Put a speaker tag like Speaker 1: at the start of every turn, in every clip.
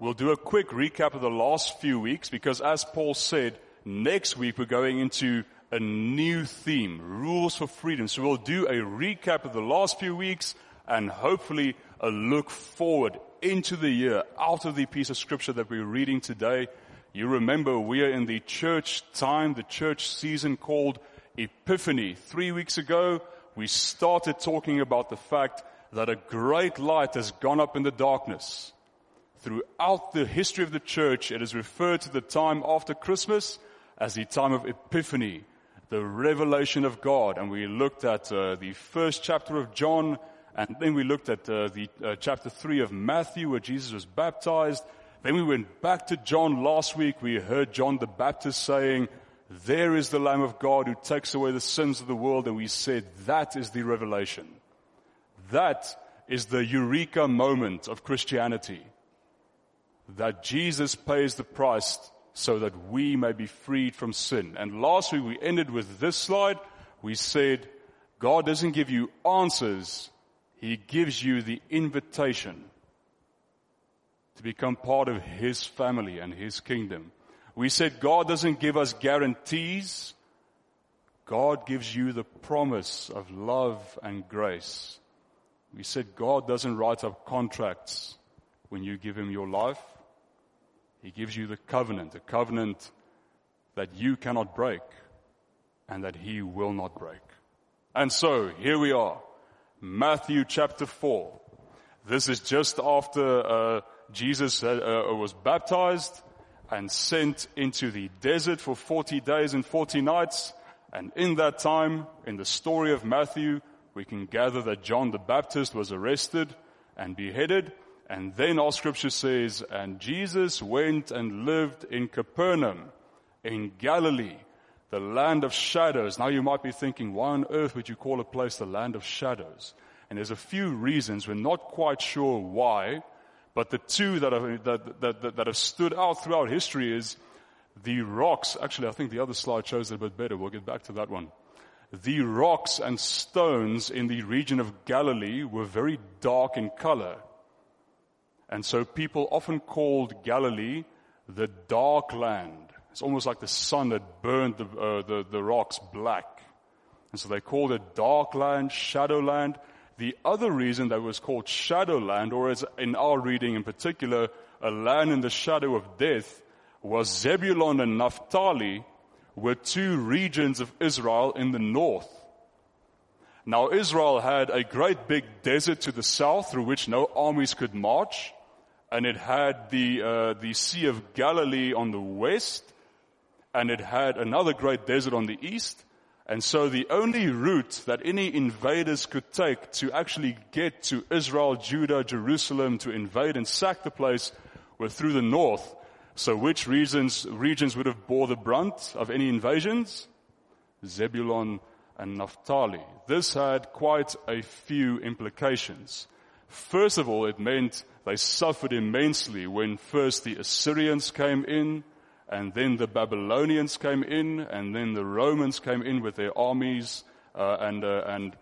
Speaker 1: we'll do a quick recap of the last few weeks because as Paul said, next week we're going into a new theme, rules for freedom. So we'll do a recap of the last few weeks and hopefully a look forward into the year out of the piece of scripture that we're reading today. You remember we are in the church time, the church season called Epiphany. Three weeks ago, we started talking about the fact that a great light has gone up in the darkness. Throughout the history of the church, it is referred to the time after Christmas as the time of Epiphany, the revelation of God. And we looked at uh, the first chapter of John, and then we looked at uh, the uh, chapter three of Matthew, where Jesus was baptized. Then we went back to John last week. We heard John the Baptist saying, "There is the Lamb of God who takes away the sins of the world," and we said that is the revelation. That is the eureka moment of Christianity. That Jesus pays the price so that we may be freed from sin. And last week we ended with this slide. We said, God doesn't give you answers. He gives you the invitation to become part of His family and His kingdom. We said God doesn't give us guarantees. God gives you the promise of love and grace. We said God doesn't write up contracts when you give Him your life. He gives you the covenant, a covenant that you cannot break and that he will not break. And so here we are, Matthew chapter 4. This is just after uh, Jesus uh, was baptized and sent into the desert for 40 days and 40 nights. And in that time, in the story of Matthew, we can gather that John the Baptist was arrested and beheaded and then our scripture says, and Jesus went and lived in Capernaum in Galilee, the land of shadows. Now you might be thinking, why on earth would you call a place the land of shadows? And there's a few reasons. We're not quite sure why, but the two that have, that, that, that, have stood out throughout history is the rocks. Actually, I think the other slide shows it a bit better. We'll get back to that one. The rocks and stones in the region of Galilee were very dark in color. And so people often called Galilee the dark land. It's almost like the sun that burned the, uh, the, the rocks black. And so they called it dark land, shadow land. The other reason that was called shadow land, or as in our reading in particular, a land in the shadow of death, was Zebulon and Naphtali were two regions of Israel in the north. Now Israel had a great big desert to the south through which no armies could march and it had the, uh, the Sea of Galilee on the west, and it had another great desert on the east. And so the only route that any invaders could take to actually get to Israel, Judah, Jerusalem, to invade and sack the place were through the north. So which regions, regions would have bore the brunt of any invasions? Zebulon and Naphtali. This had quite a few implications. First of all, it meant they suffered immensely when first the Assyrians came in, and then the Babylonians came in, and then the Romans came in with their armies uh, and, uh, and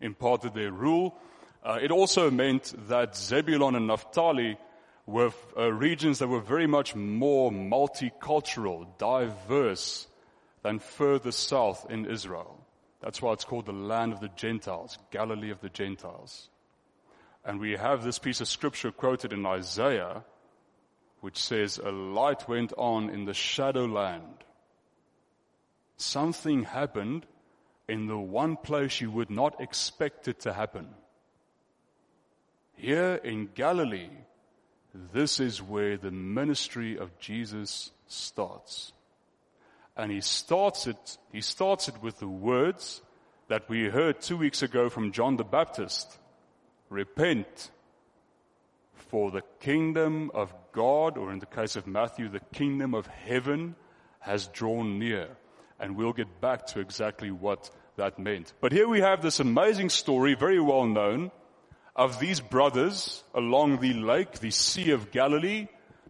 Speaker 1: imparted their rule. Uh, it also meant that Zebulon and Naphtali were uh, regions that were very much more multicultural, diverse than further south in Israel. That's why it's called the land of the Gentiles, Galilee of the Gentiles. And we have this piece of scripture quoted in Isaiah, which says, a light went on in the shadow land. Something happened in the one place you would not expect it to happen. Here in Galilee, this is where the ministry of Jesus starts. And he starts it, he starts it with the words that we heard two weeks ago from John the Baptist. Repent, for the kingdom of God, or in the case of Matthew, the kingdom of heaven has drawn near. And we'll get back to exactly what that meant. But here we have this amazing story, very well known, of these brothers along the lake, the Sea of Galilee,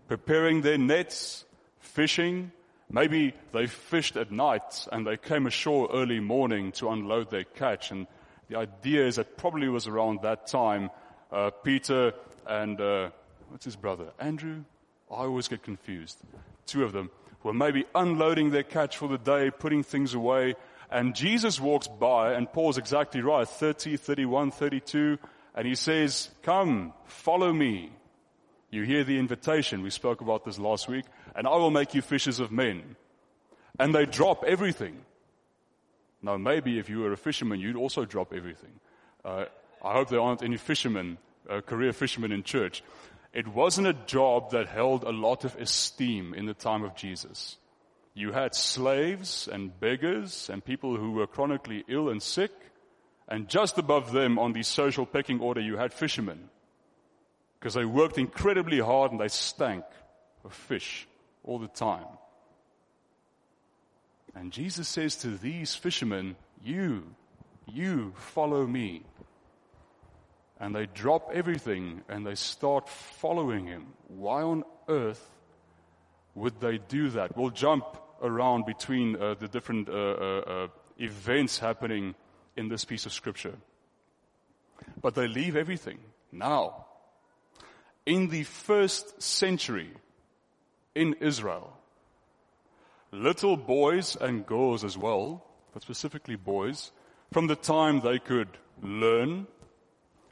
Speaker 1: preparing their nets, fishing. Maybe they fished at night and they came ashore early morning to unload their catch and the idea is that probably was around that time, uh, Peter and uh, what's his brother? Andrew? I always get confused. Two of them were maybe unloading their catch for the day, putting things away, and Jesus walks by, and Paul's exactly right, 30, 31, 32, and he says, come, follow me. You hear the invitation. We spoke about this last week. And I will make you fishers of men. And they drop everything. Now, maybe if you were a fisherman, you'd also drop everything. Uh, I hope there aren't any fishermen, uh, career fishermen in church. It wasn't a job that held a lot of esteem in the time of Jesus. You had slaves and beggars and people who were chronically ill and sick. And just above them on the social pecking order, you had fishermen. Because they worked incredibly hard and they stank of fish all the time. And Jesus says to these fishermen, you, you follow me. And they drop everything and they start following him. Why on earth would they do that? We'll jump around between uh, the different uh, uh, uh, events happening in this piece of scripture. But they leave everything now. In the first century in Israel, little boys and girls as well, but specifically boys, from the time they could learn,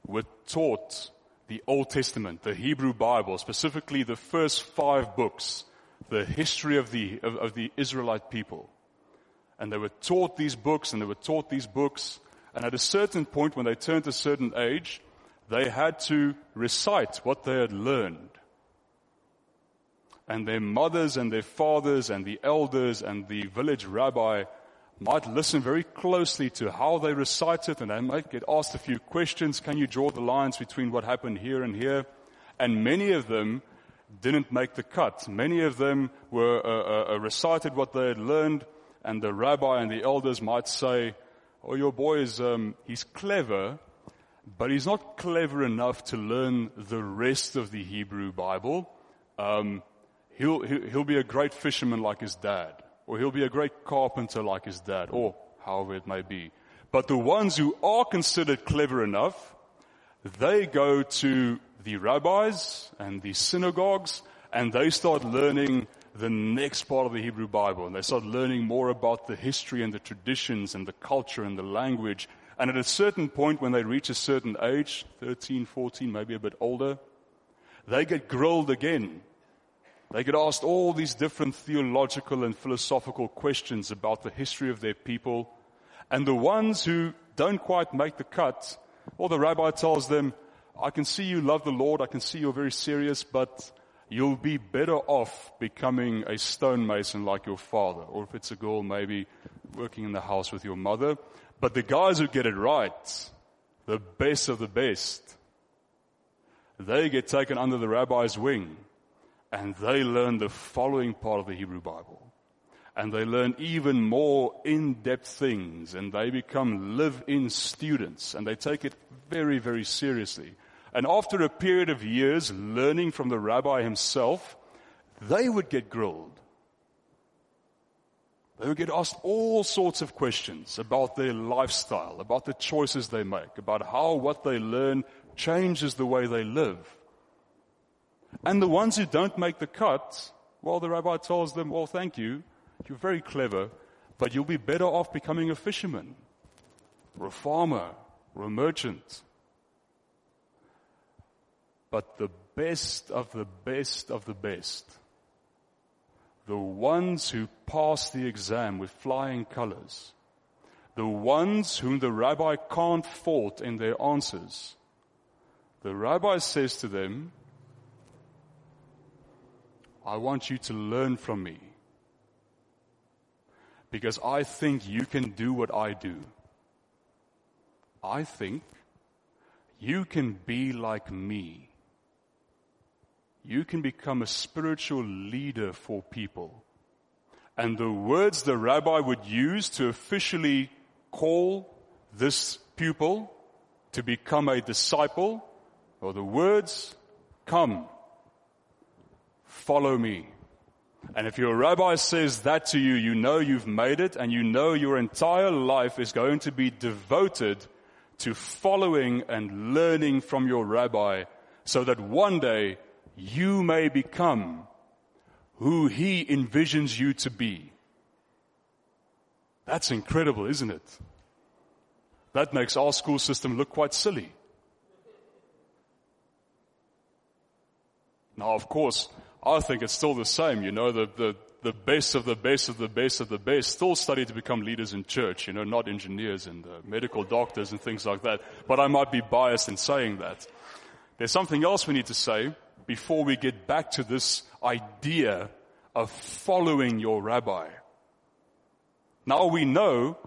Speaker 1: were taught the Old Testament, the Hebrew Bible, specifically the first five books the history of the, of, of the Israelite people. And they were taught these books and they were taught these books. And at a certain point, when they turned a certain age, they had to recite what they had learned. And their mothers and their fathers and the elders and the village rabbi might listen very closely to how they recite it and they might get asked a few questions. Can you draw the lines between what happened here and here? And many of them didn't make the cut. Many of them were uh, uh, uh, recited what they had learned, and the rabbi and the elders might say, "Oh, your boy is um, he's clever, but he's not clever enough to learn the rest of the Hebrew Bible. Um, he'll, he'll be a great fisherman like his dad, or he'll be a great carpenter like his dad, or however it may be." But the ones who are considered clever enough, they go to the rabbis and the synagogues and they start learning the next part of the Hebrew Bible and they start learning more about the history and the traditions and the culture and the language. And at a certain point when they reach a certain age, 13, 14, maybe a bit older, they get grilled again. They get asked all these different theological and philosophical questions about the history of their people. And the ones who don't quite make the cut, well, the rabbi tells them, I can see you love the Lord. I can see you're very serious, but you'll be better off becoming a stonemason like your father. Or if it's a girl, maybe working in the house with your mother. But the guys who get it right, the best of the best, they get taken under the rabbi's wing and they learn the following part of the Hebrew Bible. And they learn even more in-depth things and they become live-in students and they take it very, very seriously. And after a period of years learning from the rabbi himself, they would get grilled. They would get asked all sorts of questions about their lifestyle, about the choices they make, about how what they learn changes the way they live. And the ones who don't make the cut, well, the rabbi tells them, well, thank you. You're very clever, but you'll be better off becoming a fisherman or a farmer or a merchant but the best of the best of the best. The ones who pass the exam with flying colors. The ones whom the rabbi can't fault in their answers. The rabbi says to them, I want you to learn from me. Because I think you can do what I do. I think you can be like me you can become a spiritual leader for people. And the words the rabbi would use to officially call this pupil to become a disciple are the words, come, follow me. And if your rabbi says that to you, you know you've made it and you know your entire life is going to be devoted to following and learning from your rabbi so that one day you may become who he envisions you to be. That's incredible, isn't it? That makes our school system look quite silly. Now, of course, I think it's still the same. You know, the, the, the best of the best of the best of the best still study to become leaders in church, you know, not engineers and uh, medical doctors and things like that. But I might be biased in saying that. There's something else we need to say before we get back to this idea of following your rabbi. Now we know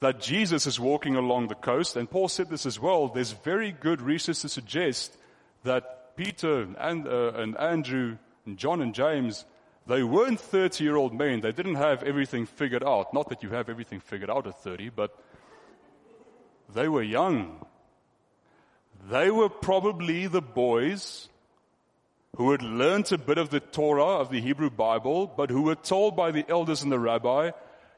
Speaker 1: that Jesus is walking along the coast, and Paul said this as well. There's very good research to suggest that Peter and, uh, and Andrew and John and James, they weren't 30 year old men. They didn't have everything figured out. Not that you have everything figured out at 30, but they were young. They were probably the boys who had learnt a bit of the Torah of the Hebrew Bible, but who were told by the elders and the rabbi,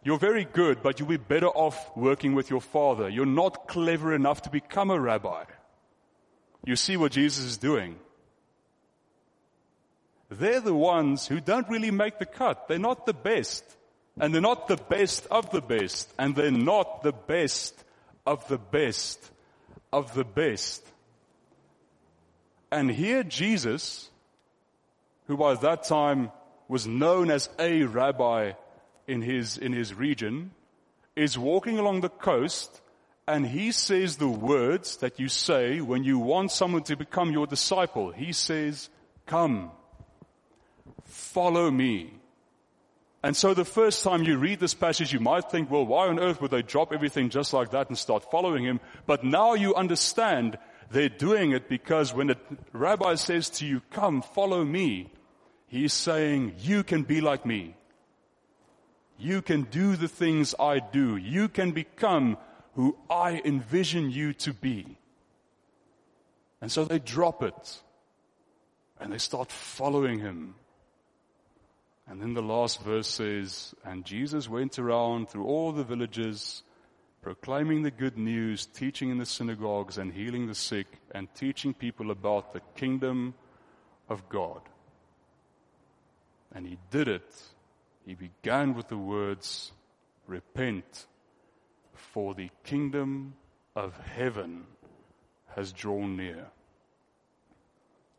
Speaker 1: you're very good, but you'll be better off working with your father. You're not clever enough to become a rabbi. You see what Jesus is doing. They're the ones who don't really make the cut. They're not the best. And they're not the best of the best. And they're not the best of the best of the best. And here Jesus who by that time was known as a rabbi in his, in his region, is walking along the coast and he says the words that you say when you want someone to become your disciple. He says, come, follow me. And so the first time you read this passage, you might think, well, why on earth would they drop everything just like that and start following him? But now you understand they're doing it because when a rabbi says to you, come, follow me, He's saying, you can be like me. You can do the things I do. You can become who I envision you to be. And so they drop it and they start following him. And then the last verse says, and Jesus went around through all the villages, proclaiming the good news, teaching in the synagogues and healing the sick and teaching people about the kingdom of God. And he did it. He began with the words, repent, for the kingdom of heaven has drawn near.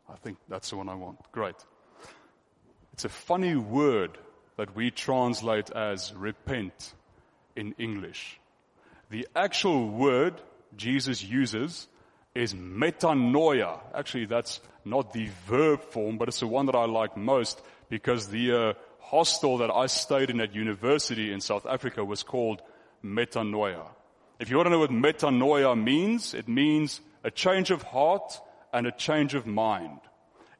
Speaker 1: I think that's the one I want. Great. It's a funny word that we translate as repent in English. The actual word Jesus uses is metanoia. Actually, that's not the verb form, but it's the one that I like most because the uh, hostel that I stayed in at university in South Africa was called metanoia. If you want to know what metanoia means, it means a change of heart and a change of mind.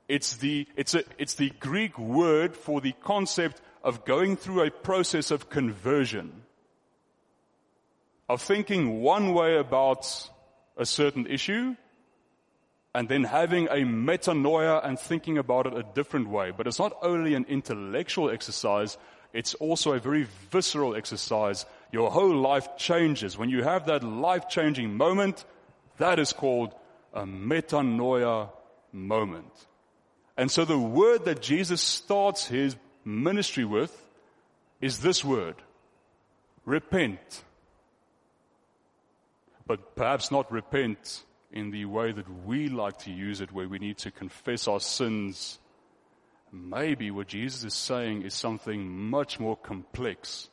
Speaker 1: It's the, it's a, it's the Greek word for the concept of going through a process of conversion. Of thinking one way about a certain issue and then having a metanoia and thinking about it a different way. But it's not only an intellectual exercise, it's also a very visceral exercise. Your whole life changes. When you have that life changing moment, that is called a metanoia moment. And so the word that Jesus starts his ministry with is this word. Repent. But perhaps not repent in the way that we like to use it, where we need to confess our sins. Maybe what Jesus is saying is something much more complex.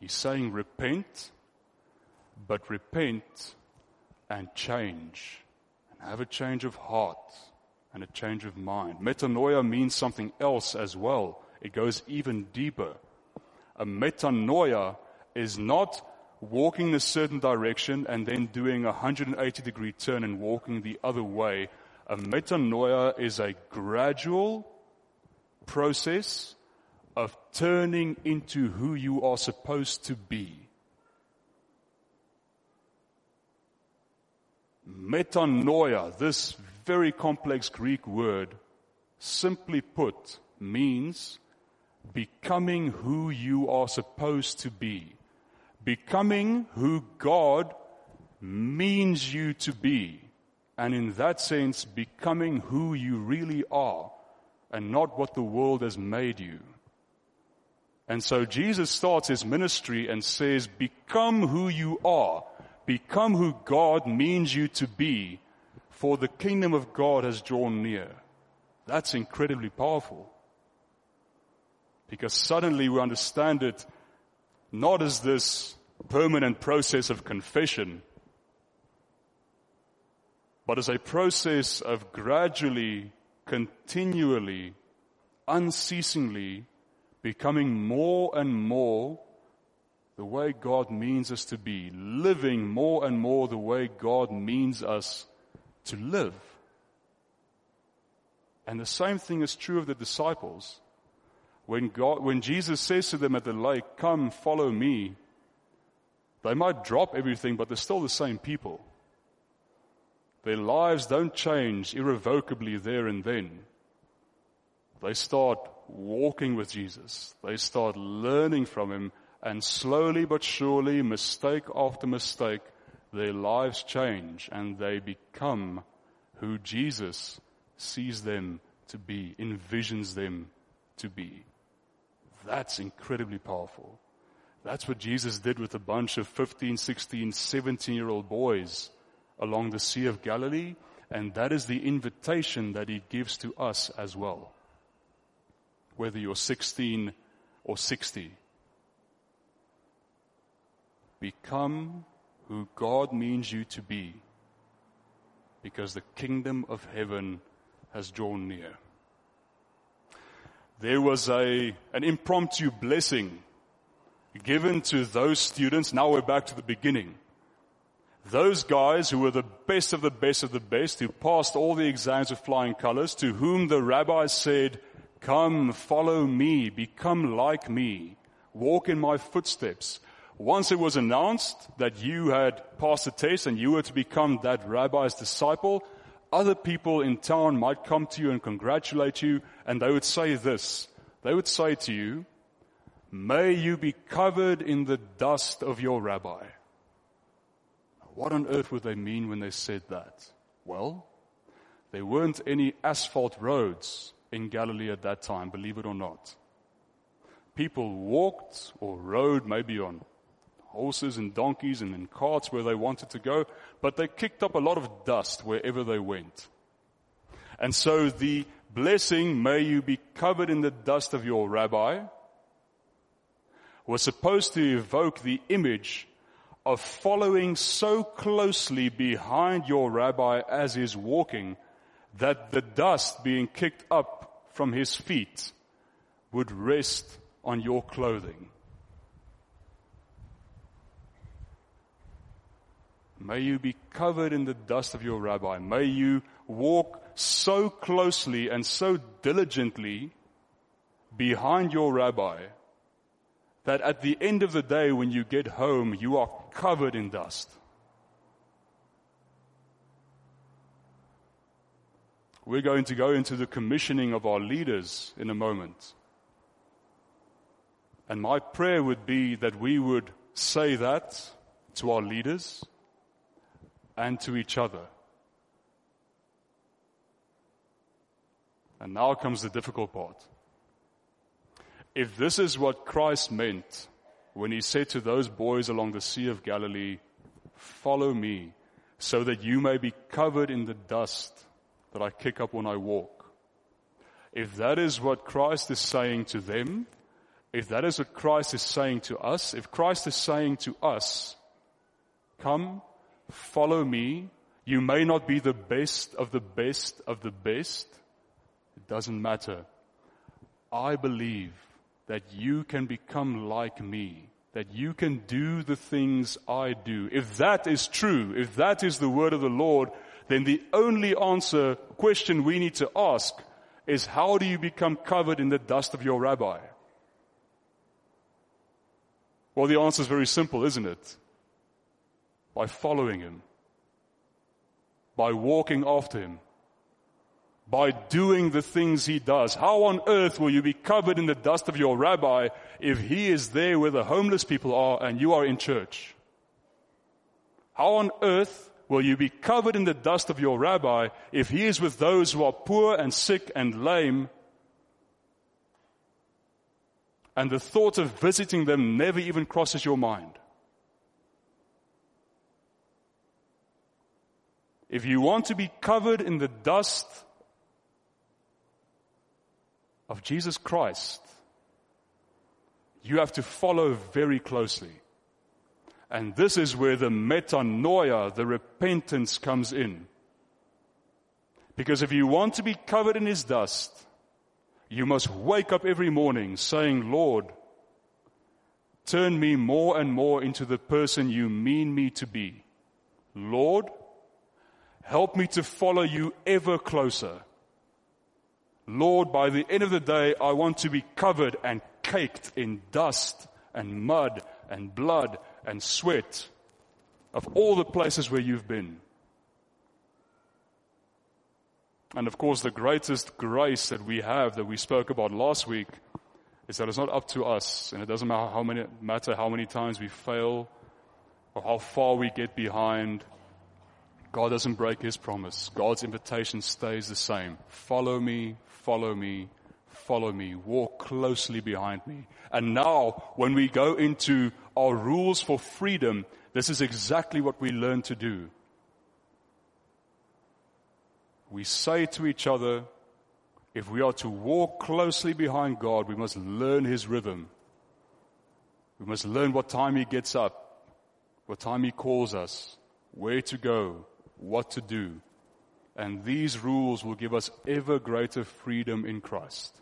Speaker 1: He's saying repent, but repent and change, and have a change of heart and a change of mind. Metanoia means something else as well. It goes even deeper. A metanoia is not walking in a certain direction and then doing a 180 degree turn and walking the other way. A metanoia is a gradual process of turning into who you are supposed to be. Metanoia, this very complex Greek word, simply put, means becoming who you are supposed to be becoming who God means you to be. and in that sense, becoming who you really are and not what the world has made you. And so Jesus starts his ministry and says, become who you are. Become who God means you to be, for the kingdom of God has drawn near. That's incredibly powerful. Because suddenly we understand it not as this permanent process of confession, but as a process of gradually, continually, unceasingly becoming more and more the way God means us to be, living more and more the way God means us to live. And the same thing is true of the disciples. When God, when Jesus says to them at the lake, come follow me, they might drop everything, but they're still the same people. Their lives don't change irrevocably there and then. They start walking with Jesus. They start learning from Him and slowly but surely, mistake after mistake, their lives change and they become who Jesus sees them to be, envisions them to be. That's incredibly powerful. That's what Jesus did with a bunch of 15, 16, 17 year old boys along the Sea of Galilee. And that is the invitation that he gives to us as well whether you're 16 or 60. Become who God means you to be because the kingdom of heaven has drawn near. There was a, an impromptu blessing given to those students. Now we're back to the beginning. Those guys who were the best of the best of the best, who passed all the exams with flying colors, to whom the rabbis said, Come, follow me, become like me, walk in my footsteps. Once it was announced that you had passed the test and you were to become that rabbi's disciple, other people in town might come to you and congratulate you and they would say this. They would say to you, may you be covered in the dust of your rabbi. What on earth would they mean when they said that? Well, there weren't any asphalt roads in Galilee at that time, believe it or not. People walked or rode maybe on horses and donkeys and in carts where they wanted to go, but they kicked up a lot of dust wherever they went. And so the blessing, may you be covered in the dust of your rabbi, was supposed to evoke the image of following so closely behind your rabbi as he's walking that the dust being kicked up from his feet would rest on your clothing. May you be covered in the dust of your rabbi. May you walk so closely and so diligently behind your rabbi that at the end of the day when you get home, you are covered in dust. We're going to go into the commissioning of our leaders in a moment. And my prayer would be that we would say that to our leaders and to each other. And now comes the difficult part. If this is what Christ meant when he said to those boys along the Sea of Galilee, follow me so that you may be covered in the dust that I kick up when I walk. If that is what Christ is saying to them, if that is what Christ is saying to us, if Christ is saying to us, come, follow me, you may not be the best of the best of the best. It doesn't matter. I believe that you can become like me, that you can do the things I do. If that is true, if that is the word of the Lord, then the only answer, question we need to ask is how do you become covered in the dust of your rabbi? Well, the answer is very simple, isn't it? By following him. By walking after him. By doing the things he does. How on earth will you be covered in the dust of your rabbi if he is there where the homeless people are and you are in church? How on earth will you be covered in the dust of your rabbi if he is with those who are poor and sick and lame and the thought of visiting them never even crosses your mind? If you want to be covered in the dust of Jesus Christ, you have to follow very closely. And this is where the metanoia, the repentance comes in. Because if you want to be covered in his dust, you must wake up every morning saying, Lord, turn me more and more into the person you mean me to be. Lord, help me to follow you ever closer. Lord, by the end of the day, I want to be covered and caked in dust and mud and blood and sweat of all the places where you've been. And of course, the greatest grace that we have that we spoke about last week is that it's not up to us, and it doesn't matter how many, matter how many times we fail or how far we get behind. God doesn't break His promise. God's invitation stays the same. Follow me, follow me, follow me, walk closely behind me. And now, when we go into our rules for freedom, this is exactly what we learn to do. We say to each other, if we are to walk closely behind God, we must learn His rhythm. We must learn what time He gets up, what time He calls us, where to go, what to do. And these rules will give us ever greater freedom in Christ.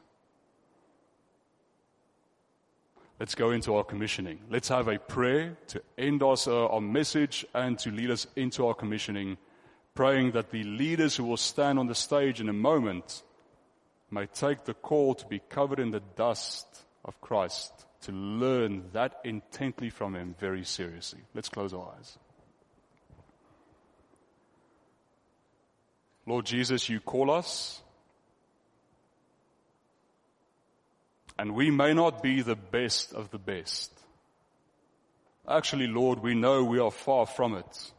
Speaker 1: Let's go into our commissioning. Let's have a prayer to end us uh, our message and to lead us into our commissioning, praying that the leaders who will stand on the stage in a moment may take the call to be covered in the dust of Christ, to learn that intently from Him very seriously. Let's close our eyes. Lord Jesus, you call us And we may not be the best of the best. Actually, Lord, we know we are far from it.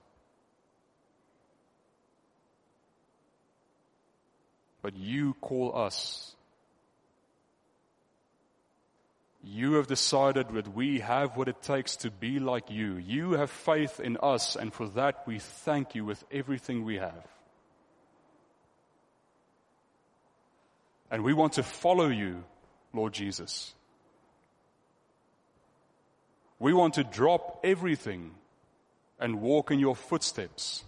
Speaker 1: But you call us. You have decided that we have what it takes to be like you. You have faith in us, and for that we thank you with everything we have. And we want to follow you Lord Jesus. We want to drop everything and walk in your footsteps.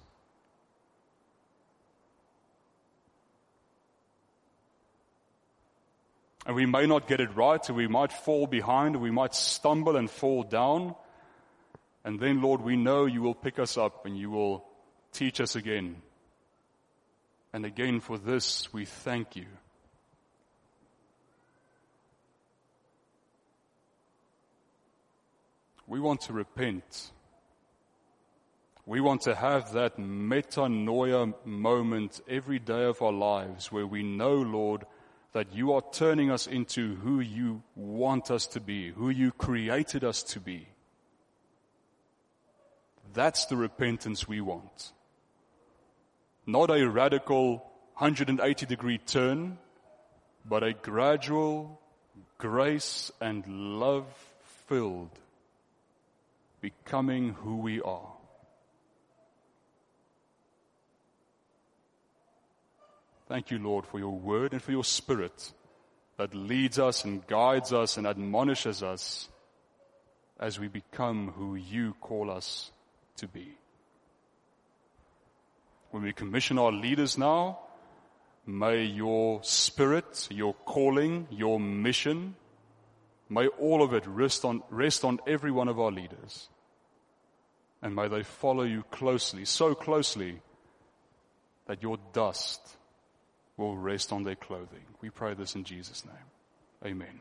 Speaker 1: And we may not get it right, we might fall behind, we might stumble and fall down. And then, Lord, we know you will pick us up and you will teach us again. And again, for this, we thank you. We want to repent. We want to have that metanoia moment every day of our lives where we know, Lord, that you are turning us into who you want us to be, who you created us to be. That's the repentance we want. Not a radical 180 degree turn, but a gradual grace and love filled becoming who we are. Thank you, Lord, for your word and for your spirit that leads us and guides us and admonishes us as we become who you call us to be. When we commission our leaders now, may your spirit, your calling, your mission, may all of it rest on, rest on every one of our leaders and may they follow you closely, so closely that your dust will rest on their clothing. We pray this in Jesus' name. Amen.